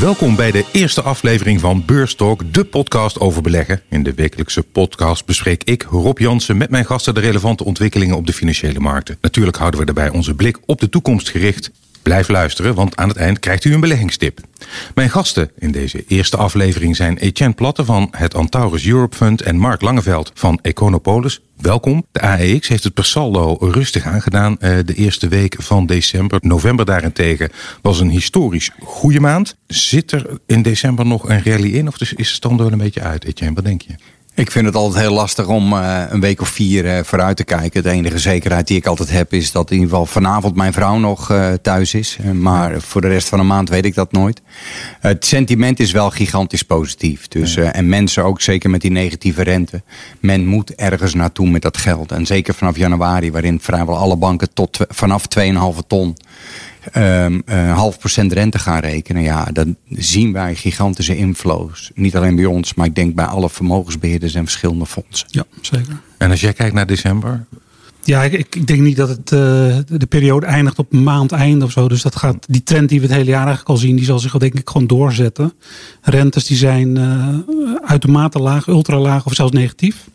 Welkom bij de eerste aflevering van Beurstalk, de podcast over beleggen. In de wekelijkse podcast bespreek ik, Rob Jansen, met mijn gasten de relevante ontwikkelingen op de financiële markten. Natuurlijk houden we daarbij onze blik op de toekomst gericht. Blijf luisteren, want aan het eind krijgt u een beleggingstip. Mijn gasten in deze eerste aflevering zijn Etienne Platte van het Antaurus Europe Fund en Mark Langeveld van Econopolis. Welkom. De AEX heeft het per saldo rustig aangedaan eh, de eerste week van december. November daarentegen was een historisch goede maand. Zit er in december nog een rally in of is de stand er een beetje uit, Etienne? Wat denk je? Ik vind het altijd heel lastig om uh, een week of vier uh, vooruit te kijken. De enige zekerheid die ik altijd heb is dat in ieder geval vanavond mijn vrouw nog uh, thuis is. maar voor de rest van de maand weet ik dat nooit. Het sentiment is wel gigantisch positief. Dus, en mensen ook zeker met die negatieve rente. Men moet ergens naartoe met dat geld. En zeker vanaf januari waarin vrijwel alle banken tot vanaf 2,5 ton um, uh, half procent rente gaan rekenen, ja, dan zien wij gigantische inflows. Niet alleen bij ons, maar ik denk bij alle vermogensbeheerders en verschillende fondsen. Ja, zeker. En als jij kijkt naar december? Ja, ik, ik denk niet dat het, uh, de periode eindigt op maand einde of zo. Dus dat gaat, die trend die we het hele jaar eigenlijk al zien, die zal zich denk ik gewoon doorzetten. Rentes die zijn uh, uitermate laag, ultra laag of zelfs negatief.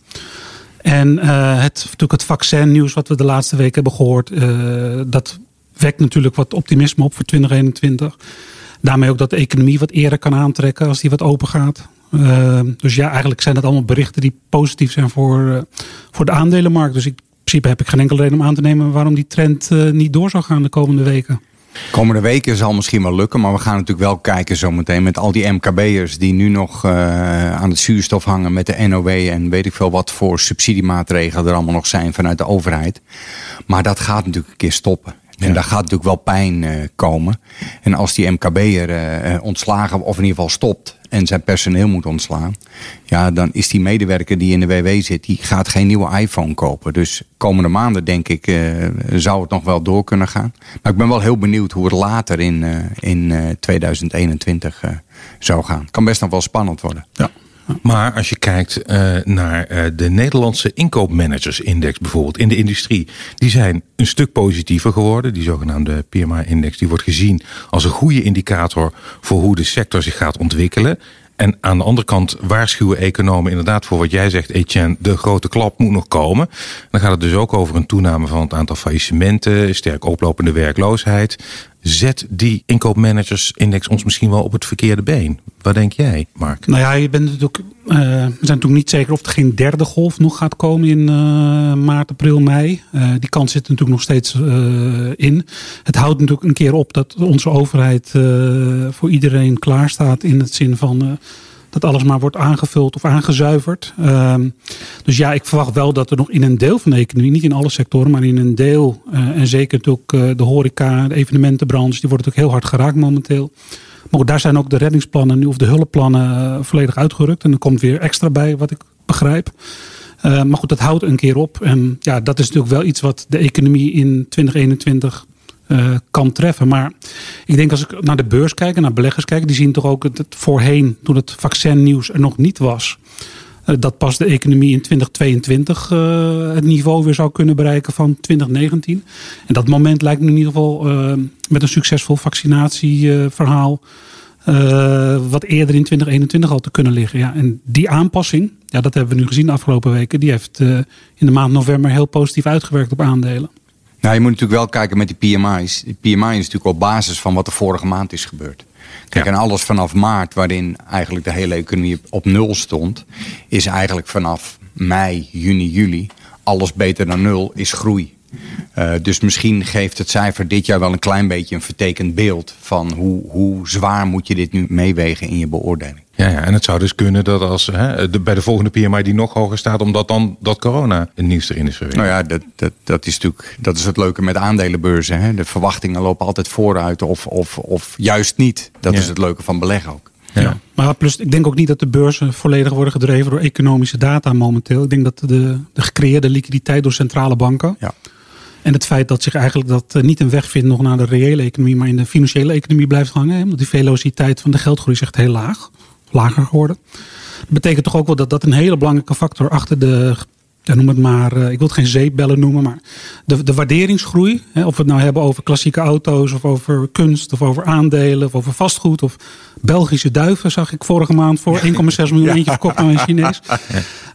En uh, het, natuurlijk het vaccinnieuws wat we de laatste week hebben gehoord, uh, dat wekt natuurlijk wat optimisme op voor 2021. Daarmee ook dat de economie wat eerder kan aantrekken als die wat open gaat. Uh, dus ja, eigenlijk zijn dat allemaal berichten die positief zijn voor, uh, voor de aandelenmarkt. Dus in principe heb ik geen enkele reden om aan te nemen waarom die trend uh, niet door zou gaan de komende weken. Komende weken zal misschien wel lukken, maar we gaan natuurlijk wel kijken zometeen met al die MKB'ers die nu nog uh, aan het zuurstof hangen met de NOW en weet ik veel wat voor subsidiemaatregelen er allemaal nog zijn vanuit de overheid. Maar dat gaat natuurlijk een keer stoppen. En ja. daar gaat natuurlijk wel pijn uh, komen. En als die MKB'er uh, ontslagen of in ieder geval stopt en zijn personeel moet ontslaan. Ja, dan is die medewerker die in de WW zit, die gaat geen nieuwe iPhone kopen. Dus komende maanden denk ik uh, zou het nog wel door kunnen gaan. Maar ik ben wel heel benieuwd hoe het later in, in 2021 zou gaan. Kan best nog wel spannend worden. Ja. Maar als je kijkt uh, naar uh, de Nederlandse inkoopmanagersindex bijvoorbeeld in de industrie. Die zijn een stuk positiever geworden. Die zogenaamde PMI-index die wordt gezien als een goede indicator voor hoe de sector zich gaat ontwikkelen. En aan de andere kant waarschuwen economen inderdaad voor wat jij zegt, Etienne, de grote klap moet nog komen. Dan gaat het dus ook over een toename van het aantal faillissementen, sterk oplopende werkloosheid. Zet die inkoopmanagersindex ons misschien wel op het verkeerde been? Wat denk jij, Mark? Nou ja, je bent natuurlijk, uh, we zijn natuurlijk niet zeker of er geen derde golf nog gaat komen in uh, maart, april, mei. Uh, die kans zit natuurlijk nog steeds in. Het houdt natuurlijk een keer op dat onze overheid voor iedereen klaar staat in het zin van dat alles maar wordt aangevuld of aangezuiverd. Um, dus ja, ik verwacht wel dat er nog in een deel van de economie, niet in alle sectoren, maar in een deel, uh, en zeker natuurlijk uh, de horeca, de evenementenbranche, die wordt natuurlijk heel hard geraakt momenteel. Maar daar zijn ook de reddingsplannen nu of de hulpplannen uh, volledig uitgerukt. En er komt weer extra bij, wat ik begrijp. Maar goed, dat houdt een keer op. En ja, dat is natuurlijk wel iets wat de economie in 2021 uh, kan treffen. Maar ik denk als ik naar de beurs kijk en naar beleggers kijk, die zien toch ook het voorheen, toen het vaccinnieuws er nog niet was, uh, dat pas de economie in 2022 uh, het niveau weer zou kunnen bereiken van 2019. En dat moment lijkt me in ieder geval met een succesvol vaccinatieverhaal. wat eerder in 2021 al te kunnen liggen. Ja, en die aanpassing, ja, dat hebben we nu gezien de afgelopen weken, die heeft in de maand november heel positief uitgewerkt op aandelen. Nou, je moet natuurlijk wel kijken met die PMI's. Die PMI is natuurlijk op basis van wat er vorige maand is gebeurd. Kijk, ja. en alles vanaf maart, waarin eigenlijk de hele economie op nul stond, is eigenlijk vanaf mei, juni, juli alles beter dan nul, is groei. Uh, dus misschien geeft het cijfer dit jaar wel een klein beetje een vertekend beeld van hoe, hoe zwaar moet je dit nu meewegen in je beoordeling. Ja, ja, en het zou dus kunnen dat als hè, de, bij de volgende PMI die nog hoger staat, omdat dan dat corona het nieuws erin is verwerkt. Nou ja, dat, dat, dat is natuurlijk dat is het leuke met aandelenbeurzen. Hè. De verwachtingen lopen altijd vooruit of, of, of juist niet. Dat ja. is het leuke van beleggen ook. Ja. ja. Maar plus, ik denk ook niet dat de beurzen volledig worden gedreven door economische data momenteel. Ik denk dat de, de gecreëerde liquiditeit door centrale banken. Ja. En het feit dat zich eigenlijk dat niet een weg vindt nog naar de reële economie, maar in de financiële economie blijft hangen. Omdat die velociteit van de geldgroei is echt heel laag lager geworden. Dat betekent toch ook wel dat dat een hele belangrijke factor achter de ja, noem het maar, eh, ik wil het geen zeepbellen noemen, maar de, de waarderingsgroei. Hè, of we het nou hebben over klassieke auto's of over kunst of over aandelen of over vastgoed of Belgische duiven zag ik vorige maand voor 1,6 miljoen eentje verkocht aan een Chinees.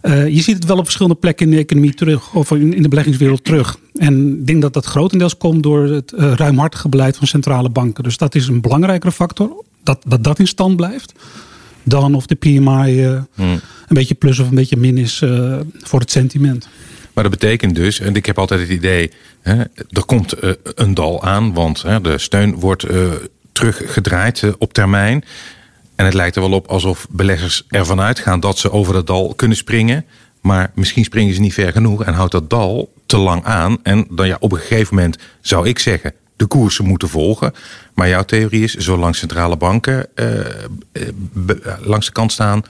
Uh, je ziet het wel op verschillende plekken in de economie terug of in, in de beleggingswereld terug. En ik denk dat dat grotendeels komt door het uh, ruimhartige beleid van centrale banken. Dus dat is een belangrijkere factor, dat dat, dat in stand blijft dan of de PMI uh, hmm. een beetje plus of een beetje min is uh, voor het sentiment. Maar dat betekent dus, en ik heb altijd het idee, hè, er komt uh, een dal aan, want hè, de steun wordt teruggedraaid op termijn. En het lijkt er wel op alsof beleggers ervan uitgaan dat ze over dat dal kunnen springen. Maar misschien springen ze niet ver genoeg en houdt dat dal te lang aan. En dan ja, op een gegeven moment zou ik zeggen, de koersen moeten volgen. Maar jouw theorie is, zolang centrale banken uh, langs de kant staan,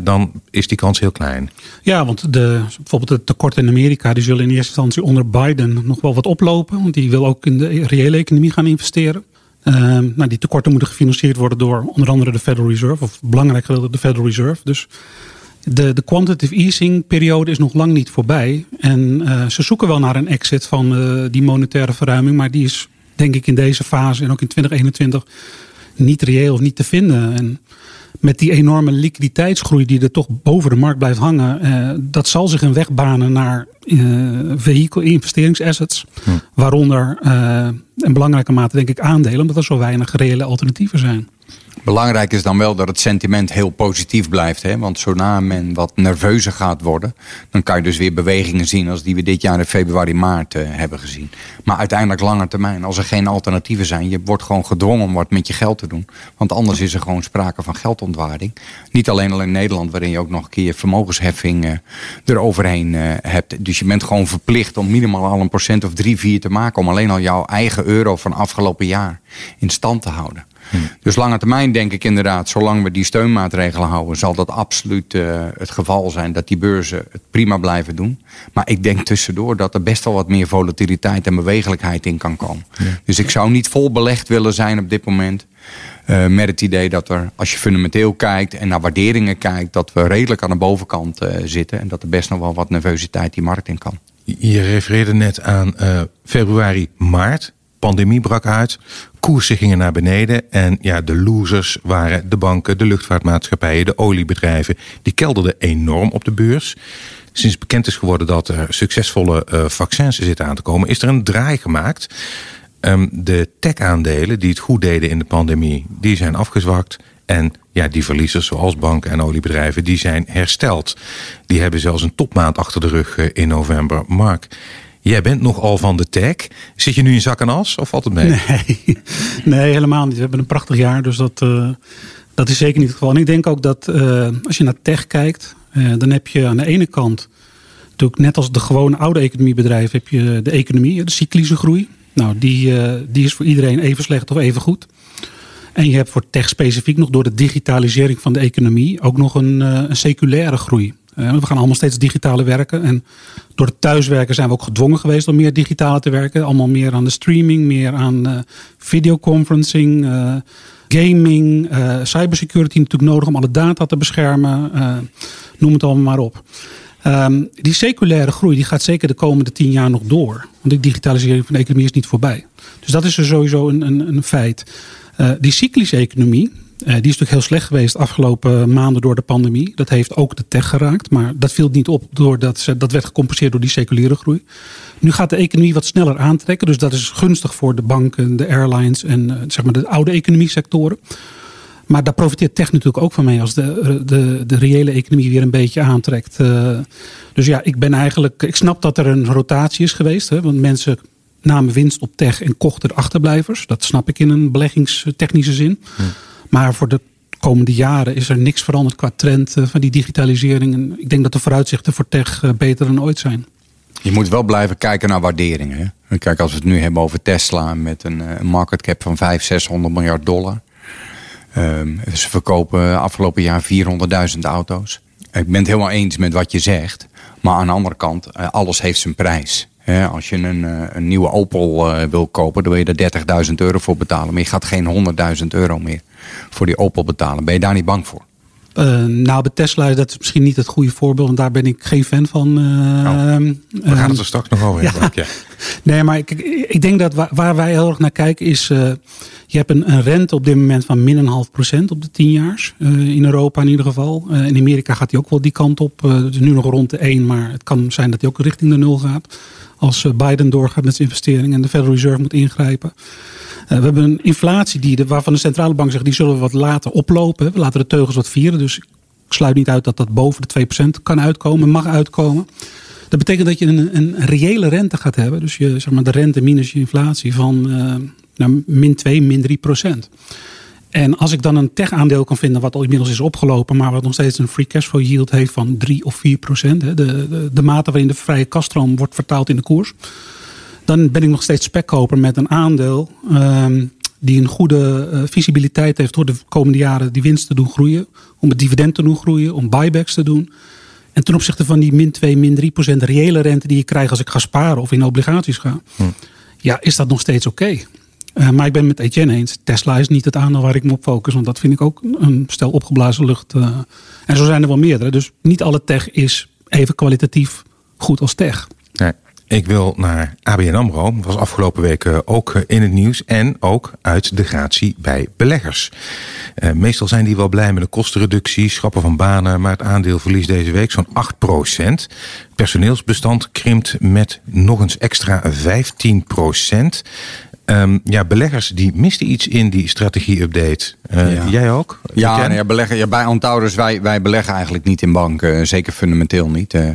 dan is die kans heel klein. Ja, want de, bijvoorbeeld de tekorten in Amerika die zullen in eerste instantie onder Biden nog wel wat oplopen. Want die wil ook in de reële economie gaan investeren. Nou, die tekorten moeten gefinancierd worden door onder andere de Federal Reserve, of belangrijk gedeelte de Federal Reserve. Dus de, de quantitative easing periode is nog lang niet voorbij. En uh, ze zoeken wel naar een exit van uh, die monetaire verruiming. Maar die is denk ik in deze fase en ook in 2021 niet reëel of niet te vinden. En met die enorme liquiditeitsgroei die er toch boven de markt blijft hangen. Uh, dat zal zich een weg banen naar vehicle investeringsassets. Hm. Waaronder in belangrijke mate denk ik aandelen. Omdat er zo weinig reële alternatieven zijn. Belangrijk is dan wel dat het sentiment heel positief blijft. Hè? Want zodra men wat nerveuzer gaat worden, dan kan je dus weer bewegingen zien als die we dit jaar in februari, maart uh, hebben gezien. Maar uiteindelijk lange termijn, als er geen alternatieven zijn, je wordt gewoon gedwongen om wat met je geld te doen. Want anders is er gewoon sprake van geldontwaarding. Niet alleen al in Nederland, waarin je ook nog een keer vermogensheffing uh, eroverheen uh, hebt. Dus je bent gewoon verplicht om minimaal al een procent of drie, vier te maken om alleen al jouw eigen euro van afgelopen jaar in stand te houden. Dus lange termijn denk ik inderdaad, zolang we die steunmaatregelen houden, zal dat absoluut uh, het geval zijn dat die beurzen het prima blijven doen. Maar ik denk tussendoor dat er best wel wat meer volatiliteit en bewegelijkheid in kan komen. Dus ik zou niet vol belegd willen zijn op dit moment. Uh, met het idee dat er, als je fundamenteel kijkt en naar waarderingen kijkt, dat we redelijk aan de bovenkant uh, zitten. En dat er best nog wel wat nervositeit die markt in kan. Je refereerde net aan februari, maart pandemie brak uit. Koersen gingen naar beneden. En ja, de losers waren de banken, de luchtvaartmaatschappijen, de oliebedrijven. Die kelderden enorm op de beurs. Sinds bekend is geworden dat er succesvolle uh, vaccins zitten aan te komen, is er een draai gemaakt. Um, de tech-aandelen die het goed deden in de pandemie, die zijn afgezwakt. En ja, die verliezers zoals banken en oliebedrijven, die zijn hersteld. Die hebben zelfs een topmaand achter de rug uh, in november. Mark, Jij bent nogal van de tech. Zit je nu in zak en as of valt het mee? Nee, nee helemaal niet. We hebben een prachtig jaar, dus dat, uh, dat is zeker niet het geval. En ik denk ook dat uh, als je naar tech kijkt, uh, dan heb je aan de ene kant, natuurlijk net als de gewone oude economiebedrijven, heb je de economie, de cyclische groei. Nou, die, die is voor iedereen even slecht of even goed. En je hebt voor tech specifiek nog door de digitalisering van de economie ook nog een, een seculaire groei. Eh, we gaan allemaal steeds digitaler werken. En door het thuiswerken zijn we ook gedwongen geweest om meer digitaal te werken. Allemaal meer aan de streaming, meer aan uh, videoconferencing, uh, gaming, cybersecurity natuurlijk nodig om alle data te beschermen. noem het allemaal maar op. Um, die seculaire groei die gaat zeker de komende tien jaar nog door. Want die digitalisering van de economie is niet voorbij. Dus dat is er sowieso een, een, een feit. Die cyclische economie, die is natuurlijk heel slecht geweest afgelopen maanden door de pandemie. Dat heeft ook de tech geraakt. Maar dat viel niet op doordat ze, dat werd gecompenseerd door die seculiere groei. Nu gaat de economie wat sneller aantrekken. Dus dat is gunstig voor de banken, de airlines en uh, zeg maar de oude economiesectoren. Maar daar profiteert tech natuurlijk ook van mee als de, de, de reële economie weer een beetje aantrekt. Dus ja, ik ben eigenlijk. Ik snap dat er een rotatie is geweest. Hè, want mensen namen winst op tech en kochten de achterblijvers. Dat snap ik in een beleggingstechnische zin. Hm. Maar voor de komende jaren is er niks veranderd qua trend eh, van die digitalisering. En ik denk dat de vooruitzichten voor tech eh, beter dan ooit zijn. Je moet wel blijven kijken naar waarderingen. Kijk, als we het nu hebben over Tesla met een, een market cap van 500, 600 miljard dollar. Um, ze verkopen afgelopen jaar 400.000 auto's. Ik ben het helemaal eens met wat je zegt. Maar aan de andere kant, eh, alles heeft zijn prijs. Als je een, een nieuwe Opel wil kopen, dan wil je er 30.000 euro voor betalen. Maar je gaat geen 100.000 euro meer voor die Opel betalen. Ben je daar niet bang voor? Uh, nou, bij Tesla, dat is misschien niet het goede voorbeeld, want daar ben ik geen fan van. Uh, oh, we gaan het er straks nog over hebben. Ja. Nee, maar ik, ik denk dat waar, waar, wij heel erg naar kijken is, uh, je hebt een, een, rente op dit moment van min een half procent op de tienjaars. in Europa in ieder geval. in Amerika gaat die ook wel die kant op. het is nu nog rond de 1, maar het kan zijn dat die ook richting de nul gaat. Als Biden doorgaat met zijn investeringen en de Federal Reserve moet ingrijpen. Uh, we hebben een inflatie die waarvan de centrale bank zegt, die zullen we wat laten oplopen. We laten de teugels wat vieren. Dus ik sluit niet uit dat dat boven de 2% kan uitkomen, mag uitkomen. Dat betekent dat je een, een reële rente gaat hebben. Dus je, zeg maar, de rente minus je inflatie van uh, nou, min 2, min 3 procent. En als ik dan een tech-aandeel kan vinden wat al inmiddels is opgelopen, maar wat nog steeds een free cashflow yield heeft van 3 of 4 procent, de, de, de mate waarin de vrije kaststroom wordt vertaald in de koers, dan ben ik nog steeds spekkoper met een aandeel ehm, die een goede uh, visibiliteit heeft door de komende jaren die winst te doen groeien, om het dividend te doen groeien, om buybacks te doen. En ten opzichte van die min 2, min 3 procent reële rente die je krijgt als ik ga sparen of in obligaties ga, hm. ja, is dat nog steeds oké. Uh, maar ik ben met Etienne eens. Tesla is niet het aandeel waar ik me op focus. Want dat vind ik ook een stel opgeblazen lucht. Uh, en zo zijn er wel meerdere. Dus niet alle tech is even kwalitatief goed als tech. Nee. Ik wil naar ABN AMRO. was afgelopen week eh, ook eh, in het nieuws. En ook uit de gratie bij beleggers. Meestal zijn die wel blij met een kostenreductie, schrappen van banen. Maar het aandeel verliest deze week zo'n 8%. Personeelsbestand krimpt met nog eens extra 15%. Um, ja, beleggers die misten iets in die strategie-update. Uh, Jij ook? Ja, nee, beleggen, ja, bij Antouders, wij, wij beleggen eigenlijk niet in banken. Zeker fundamenteel niet. Uh,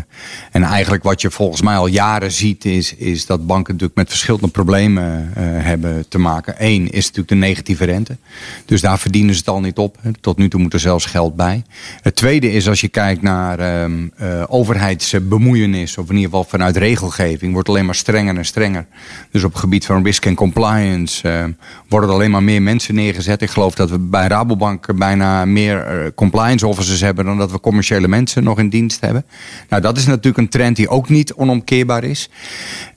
en eigenlijk wat je volgens mij al jaren ziet... is, is dat banken natuurlijk met verschillende problemen uh, hebben te maken. Eén is natuurlijk de negatieve rente. Dus daar verdienen ze het al niet op. Tot nu toe moet er zelfs geld bij. Het tweede is als je kijkt naar um, overheidsbemoeienis... of in ieder geval vanuit regelgeving... wordt alleen maar strenger en strenger. Dus op het gebied van risk en compliance compliance uh, worden er alleen maar meer mensen neergezet. Ik geloof dat we bij Rabobank bijna meer uh, compliance officers hebben dan dat we commerciële mensen nog in dienst hebben. Nou, dat is natuurlijk een trend die ook niet onomkeerbaar is.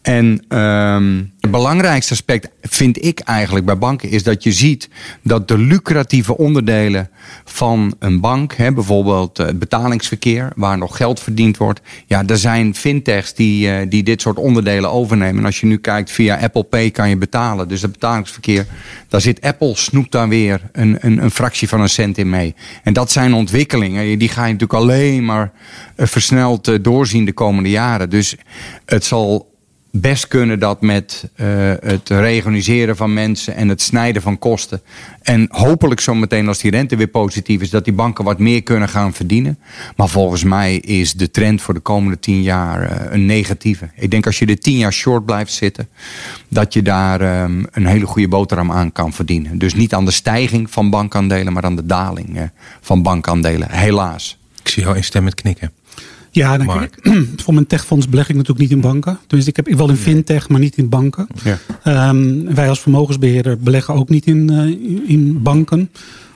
En um, het belangrijkste aspect vind ik eigenlijk bij banken is dat je ziet dat de lucratieve onderdelen van een bank, hè, bijvoorbeeld het betalingsverkeer, waar nog geld verdiend wordt, ja, er zijn fintechs die, uh, die dit soort onderdelen overnemen. En als je nu kijkt via Apple Pay kan je betalen. Dus het betalingsverkeer, daar zit Apple snoept daar weer een, een, een fractie van een cent in mee. En dat zijn ontwikkelingen, die ga je natuurlijk alleen maar versneld doorzien de komende jaren. Dus het zal best kunnen dat met uh, het reorganiseren van mensen en het snijden van kosten. En hopelijk zometeen als die rente weer positief is, dat die banken wat meer kunnen gaan verdienen. Maar volgens mij is de trend voor de komende tien jaar uh, een negatieve. Ik denk als je er tien jaar short blijft zitten, dat je daar um, een hele goede boterham aan kan verdienen. Dus niet aan de stijging van bankaandelen, maar aan de daling uh, van bankaandelen. Helaas. Ik zie jou instemmend knikken. Ja, dan ik, voor mijn techfonds beleg ik natuurlijk niet in banken. Dus ik heb wel in fintech, maar niet in banken. Ja. Um, wij als vermogensbeheerder beleggen ook niet in, uh, in banken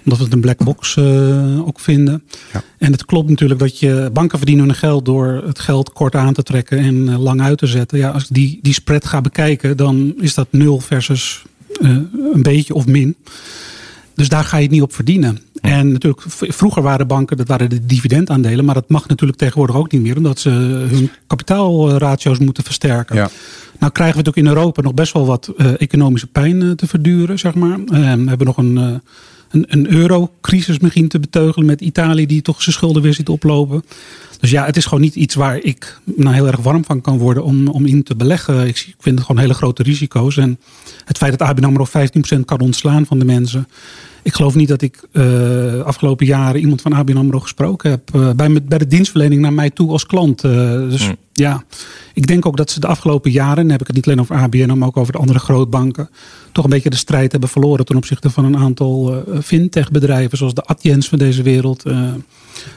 omdat we het een black box uh, ook vinden. Ja. En het klopt natuurlijk dat je banken verdienen hun geld door het geld kort aan te trekken en uh, lang uit te zetten. Ja, als ik die, die spread ga bekijken, dan is dat nul versus uh, een beetje of min. Dus daar ga je het niet op verdienen. En natuurlijk, vroeger waren banken, dat waren de dividendaandelen. Maar dat mag natuurlijk tegenwoordig ook niet meer. Omdat ze hun kapitaalratio's moeten versterken. Ja. Nou krijgen we natuurlijk in Europa nog best wel wat uh, economische pijn uh, te verduren, zeg maar. Uh, we hebben nog een, uh, een, eurocrisis misschien te beteugelen met Italië... die toch zijn schulden weer ziet oplopen. Dus ja, het is gewoon niet iets waar ik nou heel erg warm van kan worden om, om in te beleggen. Ik, ik vind het gewoon hele grote risico's. En het feit dat ABN AMRO 15% kan ontslaan van de mensen... Ik geloof niet dat ik uh, afgelopen jaren iemand van ABN AMRO gesproken heb. Uh, bij, bij de dienstverlening naar mij toe als klant. Uh, dus mm. Ja, ik denk ook dat ze de afgelopen jaren, dan heb ik het niet alleen over ABN, maar ook over de andere grootbanken, toch een beetje de strijd hebben verloren ten opzichte van een aantal fintech bedrijven, zoals de Adjens van deze wereld.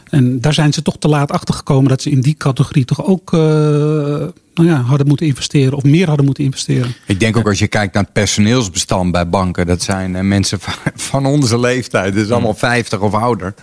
en daar zijn ze toch te laat achter gekomen dat ze in die categorie toch ook nou ja, hadden moeten investeren of meer hadden moeten investeren. Ik denk ook als je kijkt naar het personeelsbestand bij banken, dat zijn eh, mensen van, onze leeftijd, dus allemaal 50 of ouder.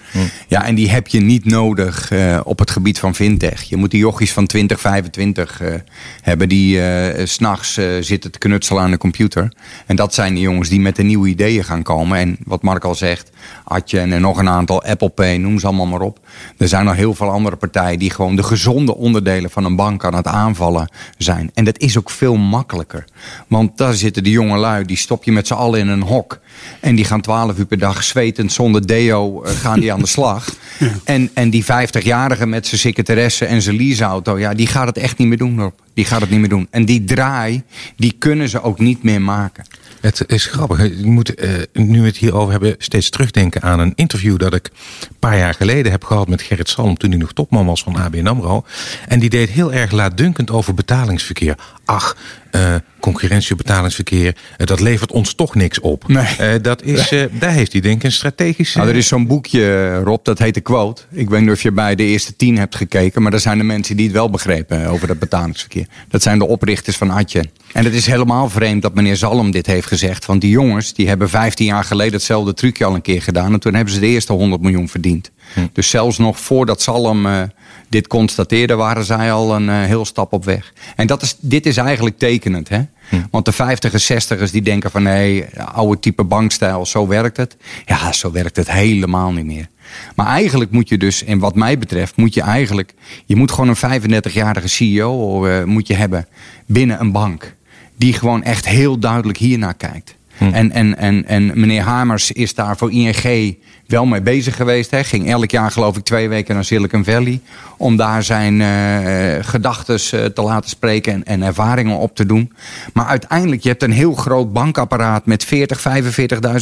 Ja, en die heb je niet nodig uh, op het gebied van fintech. Je moet die jochies van 20, 25 uh, hebben die uh, s'nachts zitten te knutselen aan de computer. En dat zijn de jongens die met de nieuwe ideeën gaan komen. En wat Mark al zegt, Adje en nog een aantal, Apple Pay, noem ze allemaal maar op. Er zijn nog heel veel andere partijen die gewoon de gezonde onderdelen van een bank aan het aanvallen zijn. En dat is ook veel makkelijker. Want daar zitten de jonge lui, die stop je met z'n allen in een hok. En die gaan twaalf uur per dag zwetend zonder deo uh, gaan die aan de slag. En, en die 50-jarige met zijn secretaresse en zijn leaseauto, ja, die gaat het echt niet meer doen. Rob. Die gaat het niet meer doen. En die draai, die kunnen ze ook niet meer maken. Het is grappig. Je moet, uh, nu we het hierover hebben, steeds terugdenken aan een interview dat ik een paar jaar geleden heb gehad met Gerrit Salm toen hij nog topman was van ABN AMRO. En die deed heel erg laatdunkend over betalingsverkeer. Ach, uh, concurrentie op betalingsverkeer, uh, dat levert ons toch niks op. Nee. Uh, dat is, daar heeft hij denk ik een strategische... Nou, er is zo'n boekje, Rob, dat heet de Quote. Ik weet niet of je bij de eerste tien hebt gekeken, maar er zijn de mensen die het wel begrepen over dat betalingsverkeer. Dat zijn de oprichters van Atje. En het is helemaal vreemd dat meneer Zalm dit heeft gezegd. Want die jongens die hebben 15 jaar geleden hetzelfde trucje al een keer gedaan. En toen hebben ze de eerste 100 miljoen verdiend. Hm. Dus zelfs nog voordat Zalm uh, dit constateerde, waren zij al een uh, heel stap op weg. En dat is, dit is eigenlijk tekenend. Hè? Hm. Want de 50ers, 60ers die denken van nee, oude type bankstijl, zo werkt het. Ja, zo werkt het helemaal niet meer. Maar eigenlijk moet je dus, en wat mij betreft, moet je eigenlijk, je moet gewoon een 35-jarige CEO uh, moet je hebben binnen een bank. Die gewoon echt heel duidelijk hiernaar kijkt. Hm. En, en, en, en meneer Hamers is daar voor ING wel mee bezig geweest. Hij ging elk jaar geloof ik twee weken naar Silicon Valley. Om daar zijn uh, gedachten uh, te laten spreken en, en, ervaringen op te doen. Maar uiteindelijk, je hebt een heel groot bankapparaat met 40,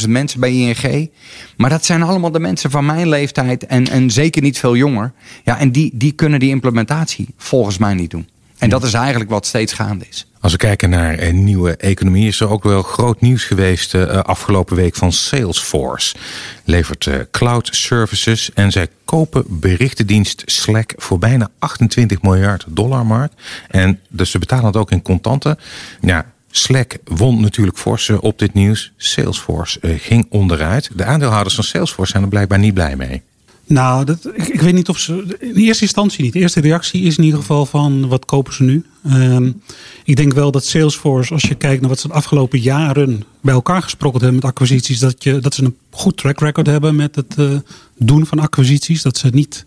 45.000 mensen bij ING. Maar dat zijn allemaal de mensen van mijn leeftijd en, en zeker niet veel jonger. Ja, en die, die kunnen die implementatie volgens mij niet doen. En dat is eigenlijk wat steeds gaande is. Als we kijken naar nieuwe economie, is er ook wel groot nieuws geweest uh, afgelopen week van Salesforce. Levert uh, cloud services en zij kopen berichtendienst Slack voor bijna 28 miljard dollar mark. En dus ze betalen het ook in contanten. Ja, Slack won natuurlijk fors op dit nieuws. Salesforce uh, ging onderuit. De aandeelhouders van Salesforce zijn er blijkbaar niet blij mee. Nou, dat, ik, weet niet of ze. In eerste instantie niet. De eerste reactie is in ieder geval van wat kopen ze nu? Um, ik denk wel dat Salesforce, als je kijkt naar wat ze de afgelopen jaren bij elkaar gesproken hebben met acquisities, dat, je, dat ze een goed track record hebben met het uh, doen van acquisities. Dat ze niet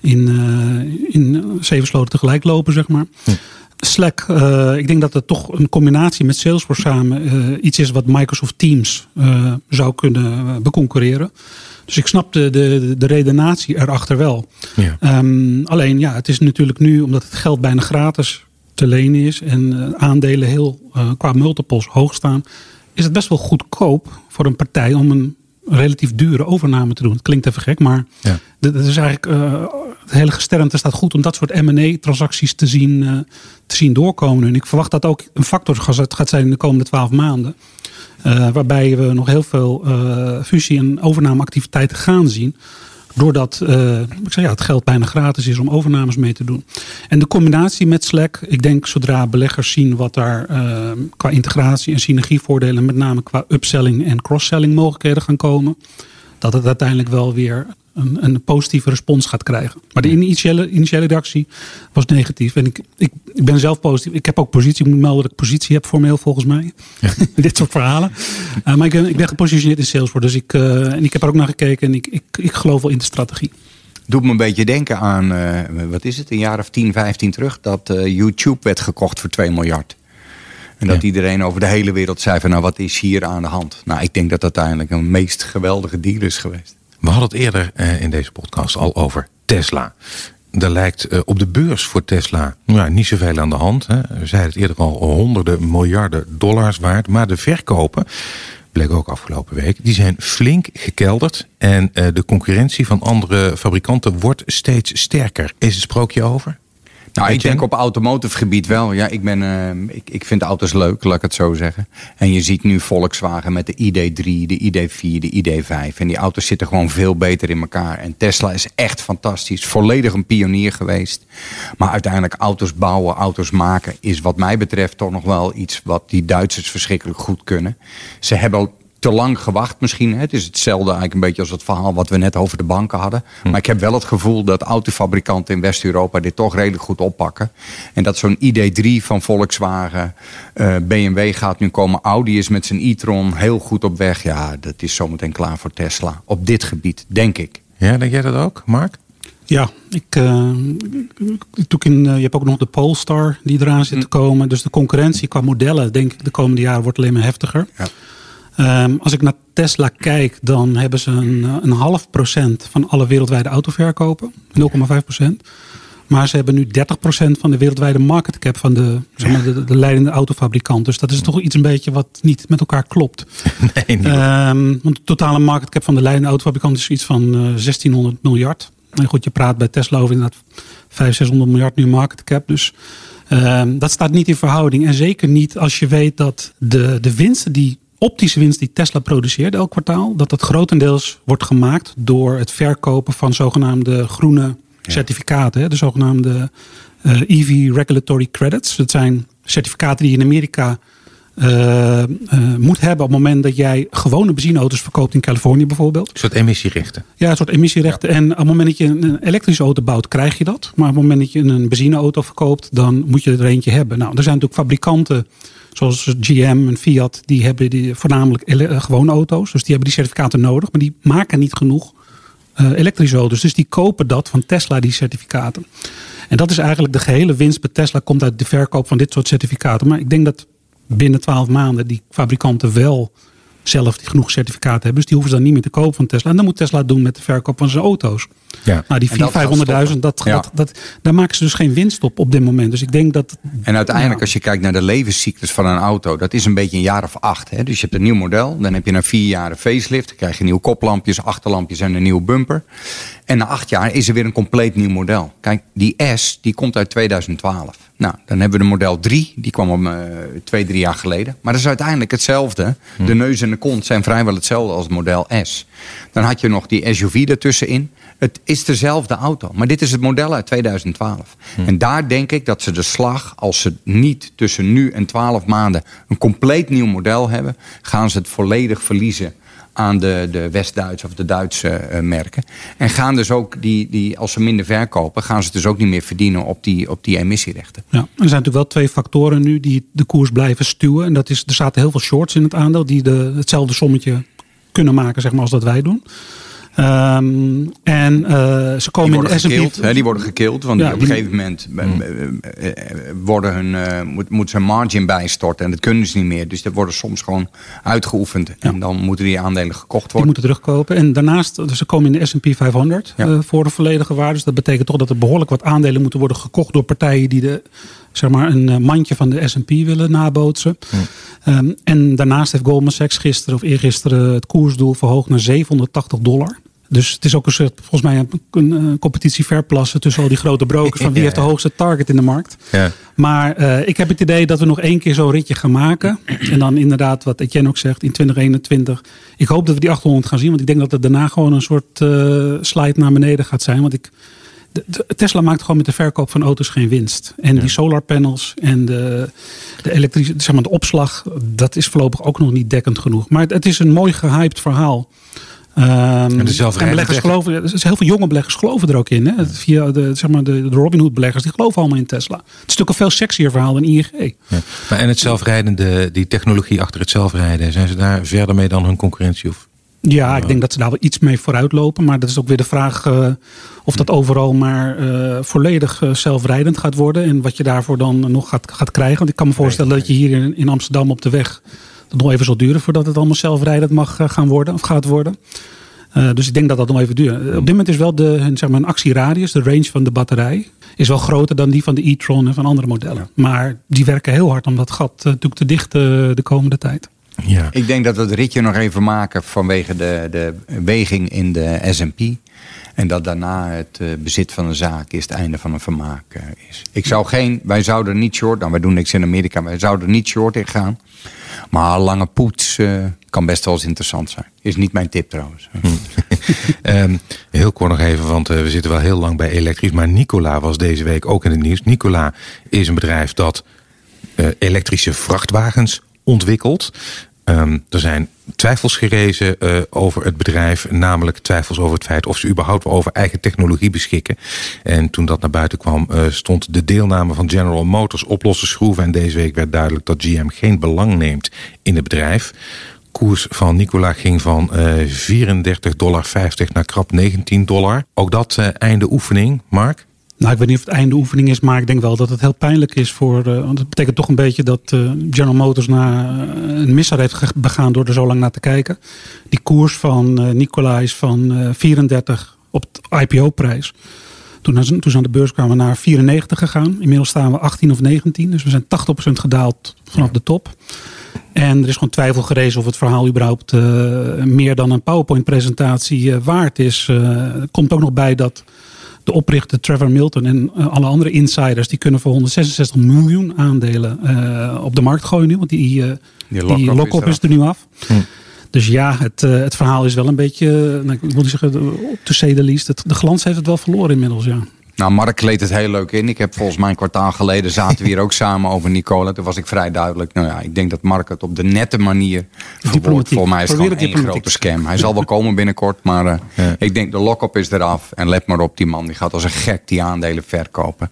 in, uh, in zeven sloten tegelijk lopen, zeg maar. Hm. Slack, uh, ik denk dat het toch een combinatie met Salesforce samen uh, iets is wat Microsoft Teams uh, zou kunnen beconcurreren. Dus ik snap de, de, de redenatie erachter wel. Ja. Um, alleen ja, het is natuurlijk nu, omdat het geld bijna gratis te lenen is en aandelen heel qua multiples hoog staan, is het best wel goedkoop voor een partij om een relatief dure overname te doen. Het klinkt even gek, maar ja. dat is eigenlijk het hele gesternte staat goed om dat soort M&A-transacties te zien, uh, te zien doorkomen. En ik verwacht dat ook een factor gaat zijn in de komende twaalf maanden. Uh, waarbij we nog heel veel uh, fusie- en overnameactiviteiten gaan zien. Doordat ik zeg, ja, het geld bijna gratis is om overnames mee te doen. En de combinatie met Slack, ik denk zodra beleggers zien wat daar qua integratie en synergievoordelen, met name qua upselling en cross-selling mogelijkheden gaan komen, dat het uiteindelijk wel weer een, een, positieve respons gaat krijgen. Maar de initiële, initiële reactie was negatief. En ik, ik, ik ben zelf positief. Ik heb ook positie. Ik moet melden dat ik positie heb formeel volgens mij. Ja. Dit soort verhalen. Uh, maar ik, ik ben gepositioneerd in Salesforce. Dus ik, uh, en ik heb er ook naar gekeken. En ik, ik, ik geloof wel in de strategie. Doet me een beetje denken aan, uh, wat is het, een jaar of 10, 15 terug. Dat YouTube werd gekocht voor 2 miljard. En dat ja. iedereen over de hele wereld zei van nou wat is hier aan de hand. Nou ik denk dat dat uiteindelijk een meest geweldige deal is geweest. We hadden het eerder uh, in deze podcast al over Tesla. Er lijkt uh, op de beurs voor Tesla nou, niet zoveel aan de hand. Hè. We zeiden het eerder al honderden miljarden dollars waard. Maar de verkopen, bleek ook afgelopen week, die zijn flink gekelderd. En uh, de concurrentie van andere fabrikanten wordt steeds sterker. Is het sprookje over? Nou, ik denk op automotive gebied wel. Ja, ik, ben, uh, ik, ik vind auto's leuk, laat ik het zo zeggen. En je ziet nu Volkswagen met de ID3, de ID4, de ID5. En die auto's zitten gewoon veel beter in elkaar. En Tesla is echt fantastisch. Volledig een pionier geweest. Maar uiteindelijk auto's bouwen, auto's maken... is wat mij betreft toch nog wel iets wat die Duitsers verschrikkelijk goed kunnen. Ze hebben te lang gewacht misschien. Het is hetzelfde eigenlijk een beetje als het verhaal wat we net over de banken hadden. Hm. Maar ik heb wel het gevoel dat autofabrikanten in West-Europa dit toch redelijk goed oppakken. En dat zo'n ID3 van Volkswagen, uh, eh, BMW gaat nu komen. Audi is met zijn e-tron heel goed op weg. Ja, dat is zometeen klaar voor Tesla. Op dit gebied, denk ik. Ja, denk jij dat ook, Mark? Ja, ik, uh, in, uh, je hebt ook nog de Polestar die eraan zit te hm. komen. Dus de concurrentie qua modellen, denk ik, de komende jaren wordt alleen maar heftiger. Ja. Um, als ik naar Tesla kijk, dan hebben ze een, eh, een half procent van alle wereldwijde autoverkopen. 0,5 procent. Maar ze hebben nu 30% van de wereldwijde market cap van de, zeg maar, de, de, leidende autofabrikant. Dus dat is toch iets een beetje wat niet met elkaar klopt. Nee. Um, want de totale market cap van de leidende autofabrikant is iets van uh, eh, 1600 miljard. En goed, je praat bij Tesla over inderdaad 500, 600 miljard nu market cap. Dus um, dat staat niet in verhouding. En zeker niet als je weet dat de, de winsten die optische winst die Tesla produceert elk kwartaal, dat dat grotendeels wordt gemaakt door het verkopen van zogenaamde groene certificaten, de zogenaamde EV eh, e Regulatory Credits. Dat zijn certificaten die je in Amerika uh, uh, moet hebben op het moment dat jij gewone benzineauto's verkoopt in Californië bijvoorbeeld. Een soort emissierechten. Ja, een soort emissierechten. En op het moment dat je een elektrische auto bouwt, krijg je dat. Maar op het moment dat je een benzineauto verkoopt, dan moet je er eentje hebben. Nou, er zijn natuurlijk fabrikanten zoals GM en Fiat, die hebben die voornamelijk eh, gewone auto's. Dus die hebben die certificaten nodig, maar die maken niet genoeg uh, elektrische auto's. Dus die kopen dat van Tesla, die certificaten. En dat is eigenlijk de gehele winst bij Tesla komt uit de verkoop van dit soort certificaten. Maar ik denk dat binnen twaalf maanden die fabrikanten wel zelf die genoeg certificaten hebben. Dus die hoeven ze dan niet meer te kopen van Tesla. En dan moet Tesla het doen met de verkoop van zijn auto's. Ja. Nou, die 400.000, 500.000, dat, dat, dat, daar maken ze dus geen winst op op dit moment. Dus ik denk dat... En uiteindelijk, als je kijkt naar de levenscyclus van een auto... dat is een beetje een jaar of acht. Hè? Dus je hebt een nieuw model. Dan heb je na vier jaar een facelift. Dan krijg je nieuwe koplampjes, achterlampjes en een nieuwe bumper. En na acht jaar is er weer een compleet nieuw model. Kijk, die S, die komt uit 2012. Nou, dan hebben we de model 3. Die kwam om uh, twee, drie jaar geleden. Maar dat is uiteindelijk hetzelfde. Hm. De neus en de kont zijn vrijwel hetzelfde als het model S. Dan had je nog die SUV ertussenin. Het is dezelfde auto. Maar dit is het model uit 2012. Hm. En daar denk ik dat ze de slag, als ze niet tussen nu en 12 maanden een compleet nieuw model hebben, gaan ze het volledig verliezen aan de, de West-Duitse of de Duitse uh, merken. En gaan dus ook, die, die, als ze minder verkopen, gaan ze dus ook niet meer verdienen op die, op die emissierechten. Ja, er zijn natuurlijk wel twee factoren nu die de koers blijven stuwen. En dat is, er zaten heel veel shorts in het aandeel die de, hetzelfde sommetje kunnen maken zeg maar, als dat wij doen. Um, en uh, ze komen in de S&P... Die worden gekild, want ja, op een gegeven moment mm. worden hun, moet, moet zijn margin bijstorten. En dat kunnen ze niet meer. Dus dat worden soms gewoon uitgeoefend. Ja. En dan moeten die aandelen gekocht worden. Die moeten terugkopen. En daarnaast, dus ze komen in de S&P 500 ja. uh, voor de volledige waarde. Dus dat betekent toch dat er behoorlijk wat aandelen moeten worden gekocht door partijen die de zeg maar, een eh, mandje van de S&P willen nabootsen. Um, en daarnaast heeft Goldman Sachs gisteren of eergisteren het koersdoel verhoogd naar 780 dollar. Dus het is ook een soort, volgens mij een, een, competitie verplassen tussen al die grote brokers. Van wie heeft de hoogste target in de markt. Ja. Maar uh, ik heb het idee dat we nog één keer zo'n ritje gaan maken. En dan inderdaad, wat Etienne ook zegt, in 2021. Ik hoop dat we die 800 gaan zien. Want ik denk dat het daarna gewoon een soort uh, slide naar beneden gaat zijn. Want ik, Tesla maakt gewoon met de verkoop van auto's geen winst. En die solarpanels en de, de elektrische, zeg maar de opslag, dat is voorlopig ook nog niet dekkend genoeg. Maar het, het is een mooi gehyped verhaal. Um, en, de beleggers geloven, er heel veel jonge beleggers geloven er ook in. Hè? Via de, zeg maar de, de Robinhood beleggers, die geloven allemaal in Tesla. Het is natuurlijk een veel sexier verhaal dan ING. Ja. Maar en het zelfrijdende, die technologie achter het zelfrijden, zijn ze daar verder mee dan hun concurrentie? Of? Ja, ik denk dat ze daar wel iets mee vooruit lopen. Maar dat is ook weer de vraag uh, of dat overal maar uh, volledig uh, zelfrijdend gaat worden. En wat je daarvoor dan nog gaat, gaat krijgen. Want ik kan me voorstellen dat je hier in, in Amsterdam op de weg dat nog even zal duren voordat het allemaal zelfrijdend mag gaan worden of gaat worden. Dus ik denk dat dat nog even duurt. Op dit moment is wel de zeg maar, een actieradius, de range van de batterij, is wel groter dan die van de e-tron en van andere modellen. Maar die werken heel hard om dat gat natuurlijk te dichten de komende tijd. Ja. Ik denk dat we het ritje nog even maken vanwege de, de weging in de S&P. En dat daarna het uh, bezit van een zaak is het einde van een vermaak uh, is. Ik zou geen, wij zouden niet short, nou wij doen niks in Amerika, wij zouden niet short in gaan. Maar lange poets uh, kan best wel eens interessant zijn. Is niet mijn tip trouwens. um, heel kort nog even, want we zitten wel heel lang bij elektrisch. Maar Nicola was deze week ook in het nieuws. Nicola is een bedrijf dat elektrische vrachtwagens ontwikkelt. Um, er zijn twijfels gerezen uh, over het bedrijf. Namelijk twijfels over het feit of ze überhaupt over eigen technologie beschikken. En toen dat naar buiten kwam uh, stond de deelname van General Motors op losse schroeven. En deze week werd duidelijk dat GM geen belang neemt in het bedrijf. Koers van Nikola ging van uh, 34,50 dollar naar krap 19 dollar. Ook dat einde oefening, Mark? Nou, ik weet niet of het einde oefening is, maar ik denk wel dat het heel pijnlijk is voor. Uh, want het betekent toch een beetje dat uh, General Motors na uh, een misdaad heeft begaan door er zo lang naar te kijken. Die koers van Nikola is van 34 op IPO-prijs. Toen, toen ze aan de beurs kwamen naar 94 gegaan. Inmiddels staan we 18 of 19, dus we zijn 80% gedaald vanaf de top. En er is gewoon twijfel gerezen of het verhaal überhaupt meer dan een PowerPoint-presentatie waard is. komt ook nog bij dat de oprichter Trevor Milton en uh, alle andere insiders... die kunnen voor 166 miljoen aandelen uh, op de markt gooien nu. Want die, uh, die lock-up is, is, er nu af. Hm. Dus ja, het, het verhaal is wel een beetje, nou, ik wil niet zeggen, to say the least. Het, de glans heeft het wel verloren inmiddels, ja. Nou, Mark leed het heel leuk in. Ik heb volgens mij een kwartaal geleden zaten we hier ook samen over Nicola. Toen was ik vrij duidelijk. Nou ja, ik denk dat Mark het op de nette manier verwoordt. Voor mij is het gewoon één grote scam. Hij zal wel komen binnenkort, maar uh, ja. ik denk de lock-up is eraf. En let maar op, die man die gaat als een gek die aandelen verkopen.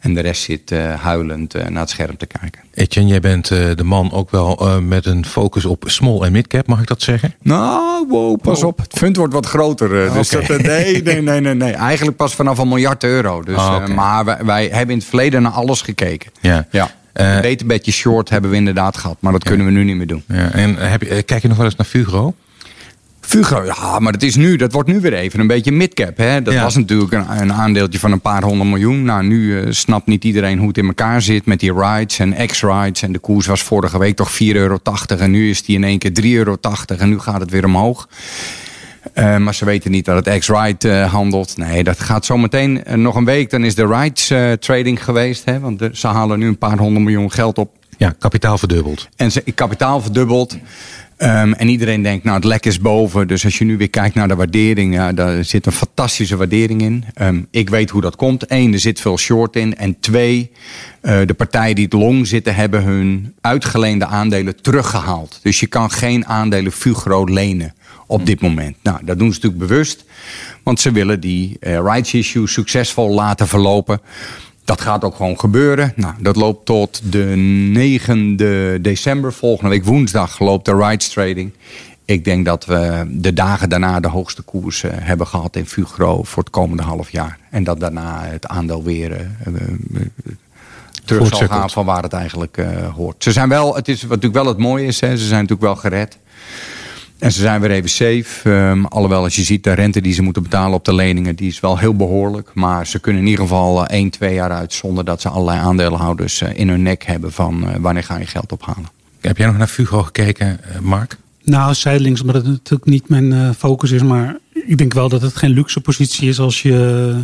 En de rest zit uh, huilend uh, naar het scherm te kijken. Etienne, jij bent uh, de man ook wel met een focus op small en midcap, mag ik dat zeggen? Nou, wow, pas op. Het fund wordt wat groter. dus okay. dat, nee, nee, nee, nee, nee. Eigenlijk pas vanaf een miljard euro. Dus, oh, okay. maar wij, wij, hebben in het verleden naar alles gekeken. Ja. ja. een beter bedje short hebben we inderdaad gehad. Maar dat ja. kunnen we nu niet meer doen. Ja. En heb je, kijk je nog wel eens naar Fugro? Fugro, ja, maar dat is nu, dat wordt nu weer even een beetje midcap. Hè? Dat ja. was natuurlijk een, een, aandeeltje van een paar honderd miljoen. Nou, nu uh, snapt niet iedereen hoe het in elkaar zit met die rides en X-rides. En de koers was vorige week toch 4,80 euro. En nu is die in één keer 3,80 euro. En nu gaat het weer omhoog. Uh, maar ze weten niet dat het X-Ride uh, handelt. Nee, dat gaat zometeen uh, nog een week. Dan is de rides trading geweest. Hè? Want de, ze halen nu een paar honderd miljoen geld op. Ja, kapitaal verdubbeld. En ze, kapitaal verdubbeld. Um, en iedereen denkt, nou het lek is boven. Dus als je nu weer kijkt naar de waardering, ja, daar zit een fantastische waardering in. Um, ik weet hoe dat komt. Eén, er zit veel short in. En twee, uh, de partijen die het long zitten, hebben hun uitgeleende aandelen teruggehaald. Dus je kan geen aandelen Fugro lenen op dit moment. Nou, dat doen ze natuurlijk bewust. Want ze willen die uh, rights issue succesvol laten verlopen. Dat gaat ook gewoon gebeuren. Nou, dat loopt tot de 9 december. Volgende week woensdag loopt de rights trading. Ik denk dat we de dagen daarna de hoogste koers uh, hebben gehad in Fugro voor het komende half jaar. En dat daarna het aandeel weer uh, uh, terug zal gaan van waar het eigenlijk hoort. Ze zijn wel, het is wat natuurlijk wel het mooie is, hè, ze zijn natuurlijk wel gered. En ze zijn weer even safe. Um, alhoewel als je ziet de rente die ze moeten betalen op de leningen, die is wel heel behoorlijk. Maar ze kunnen in ieder geval uh, 1, 2 jaar uit zonder dat ze allerlei aandeelhouders uh, in hun nek hebben van uh, wanneer ga je geld ophalen. Heb jij nog naar Fugo gekeken, Mark? Nou, zijdelings, omdat het natuurlijk niet mijn focus is. Maar ik denk wel dat het geen luxe positie is als je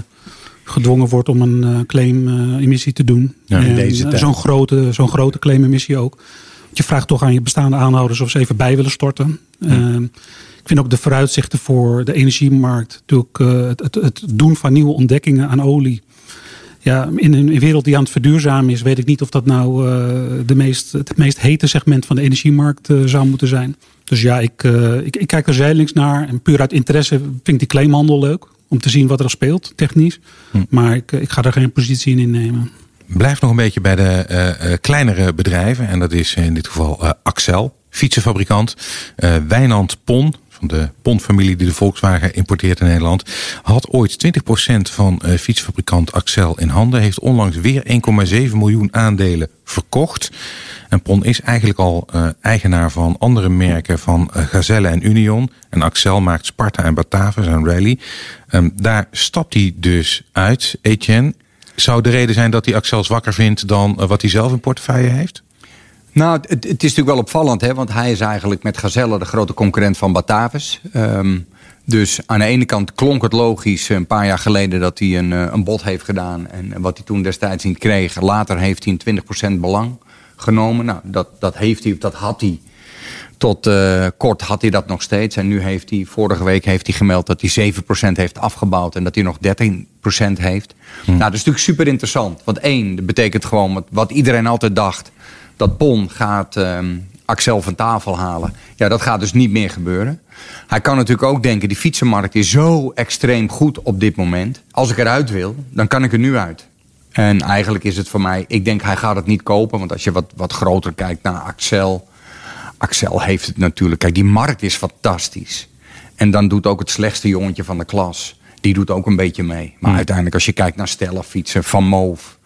gedwongen wordt om een claim-emissie te doen. Ja, Zo'n grote, zo'n grote claim-emissie ook je vraagt toch aan je bestaande aanhouders of ze even bij willen storten. Uh, ik vind ook de vooruitzichten voor de energiemarkt, natuurlijk uh, het, het, het, doen van nieuwe ontdekkingen aan olie. Ja, in een wereld die aan het verduurzamen is, weet ik niet of dat nou uh, de meest, het meest hete segment van de energiemarkt uh, zou moeten zijn. Dus ja, ik, ik, ik, kijk er zijdelings naar en puur uit interesse vind ik die claimhandel leuk. Om te zien wat er speelt, technisch. Hm. Maar ik, ik ga daar geen positie in innemen. Blijf nog een beetje bij de uh, kleinere bedrijven. En dat is in dit geval uh, Axel, fietsenfabrikant. Wijnand Pon, van de Pon-familie die de Volkswagen importeert in Nederland. Had ooit 20% van fietsfabrikant Axel in handen. Heeft onlangs weer 1,7 miljoen aandelen verkocht. En Pon is eigenlijk al eigenaar van andere merken van Gazelle en Union. En Axel maakt Sparta en Batavus en Rally. Um, daar stapt hij dus uit, Etienne zou de reden zijn dat hij Axel zwakker vindt dan eh, wat hij zelf in portefeuille heeft? Nou, het, het, is natuurlijk wel opvallend, hè? want hij is eigenlijk met Gazelle de grote concurrent van Batavus. Um, Dus aan de ene kant klonk het logisch een paar jaar geleden dat hij een, een bod heeft gedaan. En wat hij toen destijds niet kreeg. Later heeft hij een 20% belang genomen. Nou, dat, dat heeft hij, dat had hij. Tot uh, kort had hij dat nog steeds. En nu heeft hij, vorige week heeft hij gemeld dat hij 7% heeft afgebouwd. En dat hij nog 13% heeft. Hm. Nou, dat is natuurlijk super interessant. Want één, dat betekent gewoon wat, wat iedereen altijd dacht. Dat PON gaat um, Axel van tafel halen. Ja, dat gaat dus niet meer gebeuren. Hij kan natuurlijk ook denken, die fietsenmarkt is zo extreem goed op dit moment. Als ik eruit wil, dan kan ik er nu uit. En eigenlijk is het voor mij, ik denk hij gaat het niet kopen. Want als je wat, wat groter kijkt naar Axel. Axel heeft het natuurlijk. Kijk, die markt is fantastisch. En dan doet ook het slechtste jongetje van de klas. Die doet ook een beetje mee. Maar hmm. uiteindelijk als je kijkt naar Stella fietsen, Van Moof.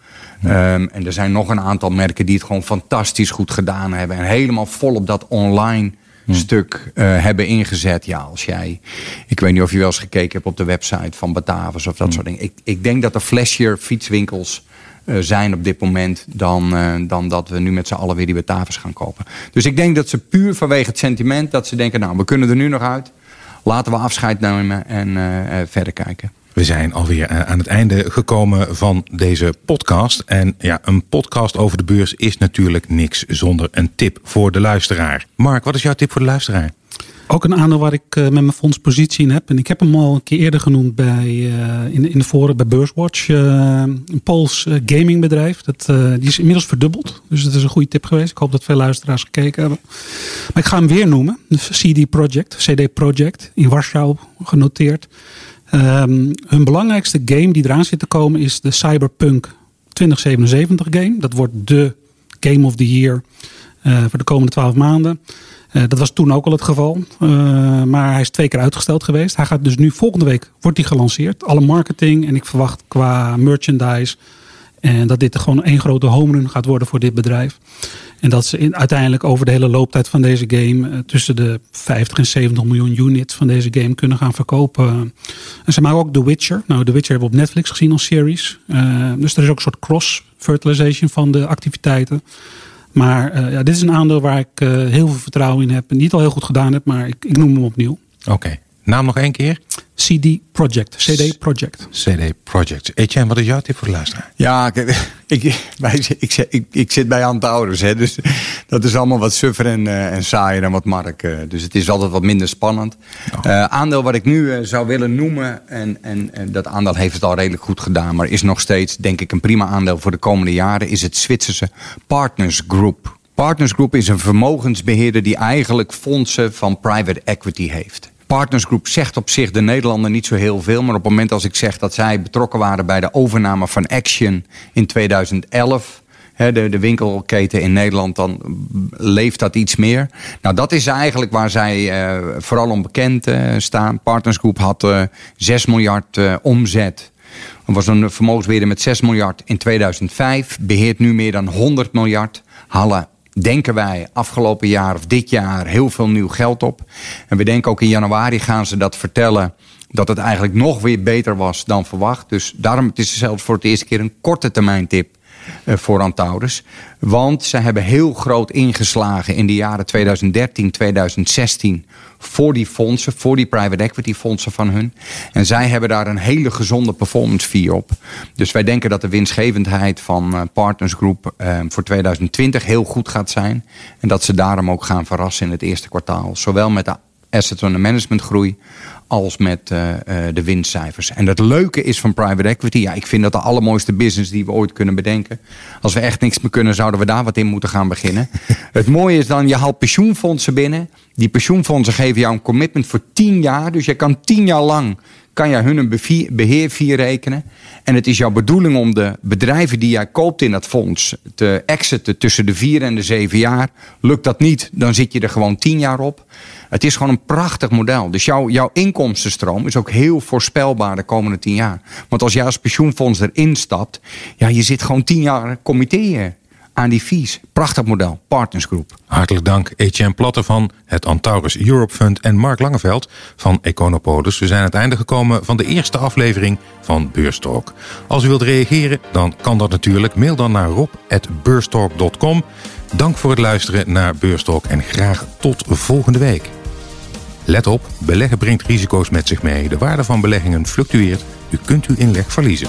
Ehm, en er zijn nog een aantal merken die het gewoon fantastisch goed gedaan hebben. En helemaal vol op dat online stuk uh, hebben ingezet. Ja, als jij. Ik weet niet of je wel eens gekeken hebt op de website van Batavus of dat soort dingen. Ik, ik denk dat er flashier fietswinkels uh, zijn op dit moment dan, uh, dan dat we nu met z'n allen weer die Batavus gaan kopen. Dus ik denk dat ze puur vanwege het sentiment dat ze denken, nou, we kunnen er nu nog uit. Laten we afscheid nemen en verder kijken. We zijn alweer eh, aan het einde gekomen van deze podcast. En ja, een podcast over de beurs is natuurlijk niks zonder een tip voor de luisteraar. Mark, wat is jouw tip voor de luisteraar? Ook een aandeel waar ik uh, met mijn fonds positie in heb. En ik heb hem al een keer eerder genoemd bij, uh, in, de forum bij Beurswatch. Een Pools gamingbedrijf. Dat, die is inmiddels verdubbeld. Dus dat is een goede tip geweest. Ik hoop dat veel luisteraars gekeken hebben. Maar ik ga hem weer noemen. De CD Project. CD Project. In Warschau genoteerd. Um, hun belangrijkste game die eraan zit te komen is de Cyberpunk 2077 game. Dat wordt de Game of the Year uh, voor de komende twaalf maanden. Uh, dat was toen ook al het geval. Uh, maar hij is twee keer uitgesteld geweest. Hij gaat dus nu volgende week wordt hij gelanceerd. Alle marketing en ik verwacht qua merchandise. En dat dit gewoon één grote home run gaat worden voor dit bedrijf. En dat ze in, uiteindelijk over de hele looptijd van deze game uh, tussen de 50 en 70 miljoen units van deze game kunnen gaan verkopen. En ze maken ook The Witcher. Nou, The Witcher hebben we op Netflix gezien als series. Uh, dus er is ook een soort cross-fertilization van de activiteiten. Maar uh, ja, dit is een aandeel waar ik heel veel vertrouwen in heb. En niet al heel goed gedaan heb, maar ik, ik noem hem opnieuw. Oké. Naam nog één keer? CD Project. CD Project. CD Project. Etienne, wat is jouw tip voor de luisteraar? Ja, ik, ik, ik, ik, ik zit bij Antouders. Hè, dus dat is allemaal wat suffer en, uh, en saaier dan wat Mark. Uh, dus het is altijd wat minder spannend. Oh. Uh, aandeel wat ik nu zou willen noemen. En, en, en, dat aandeel heeft het al redelijk goed gedaan. Maar is nog steeds, denk ik, een prima aandeel voor de komende jaren. Is het Zwitserse Partners Group. Partners Group is een vermogensbeheerder die eigenlijk fondsen van private equity heeft. Partnersgroep zegt op zich de Nederlander niet zo heel veel. Maar op het moment als ik zeg dat zij betrokken waren bij de overname van Action in 2011 de, de, winkelketen in Nederland, dan leeft dat iets meer. Nou, dat is eigenlijk waar zij uh, vooral om bekend uh, staan. Partnersgroep had uh, eh, 6 miljard omzet. Er was een vermogensbeheerder met 6 miljard in 2005. Beheert nu meer dan 100 miljard. Halen denken wij afgelopen jaar of dit jaar heel veel nieuw geld op. En we denken ook in januari gaan ze dat vertellen dat het eigenlijk nog weer beter was dan verwacht. Dus daarom het is het zelfs voor het eerste keer een korte termijn tip voor Antaurus. Want ze hebben heel groot ingeslagen in de jaren 2013, 2016 voor die fondsen, voor die private equity fondsen van hun. En zij hebben daar een hele gezonde performance fee op. Dus wij denken dat de winstgevendheid van uh, Partners Group uh, voor 2020 heel goed gaat zijn. En dat ze daarom ook gaan verrassen in het eerste kwartaal. Zowel met de asset management groei als met uh, uh, de winstcijfers. En het leuke is van private equity, ja, ik vind dat de allermooiste business die we ooit kunnen bedenken. Als we echt niks meer kunnen, zouden we daar wat in moeten gaan beginnen. het mooie is dan, je haalt pensioenfondsen binnen. Die pensioenfondsen geven jou een commitment voor 10 jaar. Dus je kan 10 jaar lang kan jij hun een beheervier rekenen. En het is jouw bedoeling om de bedrijven die jij koopt in dat fonds te exiten tussen de 4 en de 7 jaar. Lukt dat niet, dan zit je er gewoon 10 jaar op. Het is gewoon een prachtig model. Dus jouw, jouw inkomstenstroom is ook heel voorspelbaar de komende 10 jaar. Want als jij als pensioenfonds erin stapt, ja, je zit gewoon 10 jaar committeer aan die fees. Prachtig model, Partners Group. Hartelijk dank Etienne Platte van het Antaurus Europe Fund en Mark Langeveld van Econopolis. We zijn aan het einde gekomen van de eerste aflevering van Beurstalk. Als u wilt reageren, dan kan dat natuurlijk. Mail dan naar rob.beurstalk.com. Dank voor het luisteren naar Beurstalk en graag tot volgende week. Let op, beleggen brengt risico's met zich mee. De waarde van beleggingen fluctueert. U kunt uw inleg verliezen.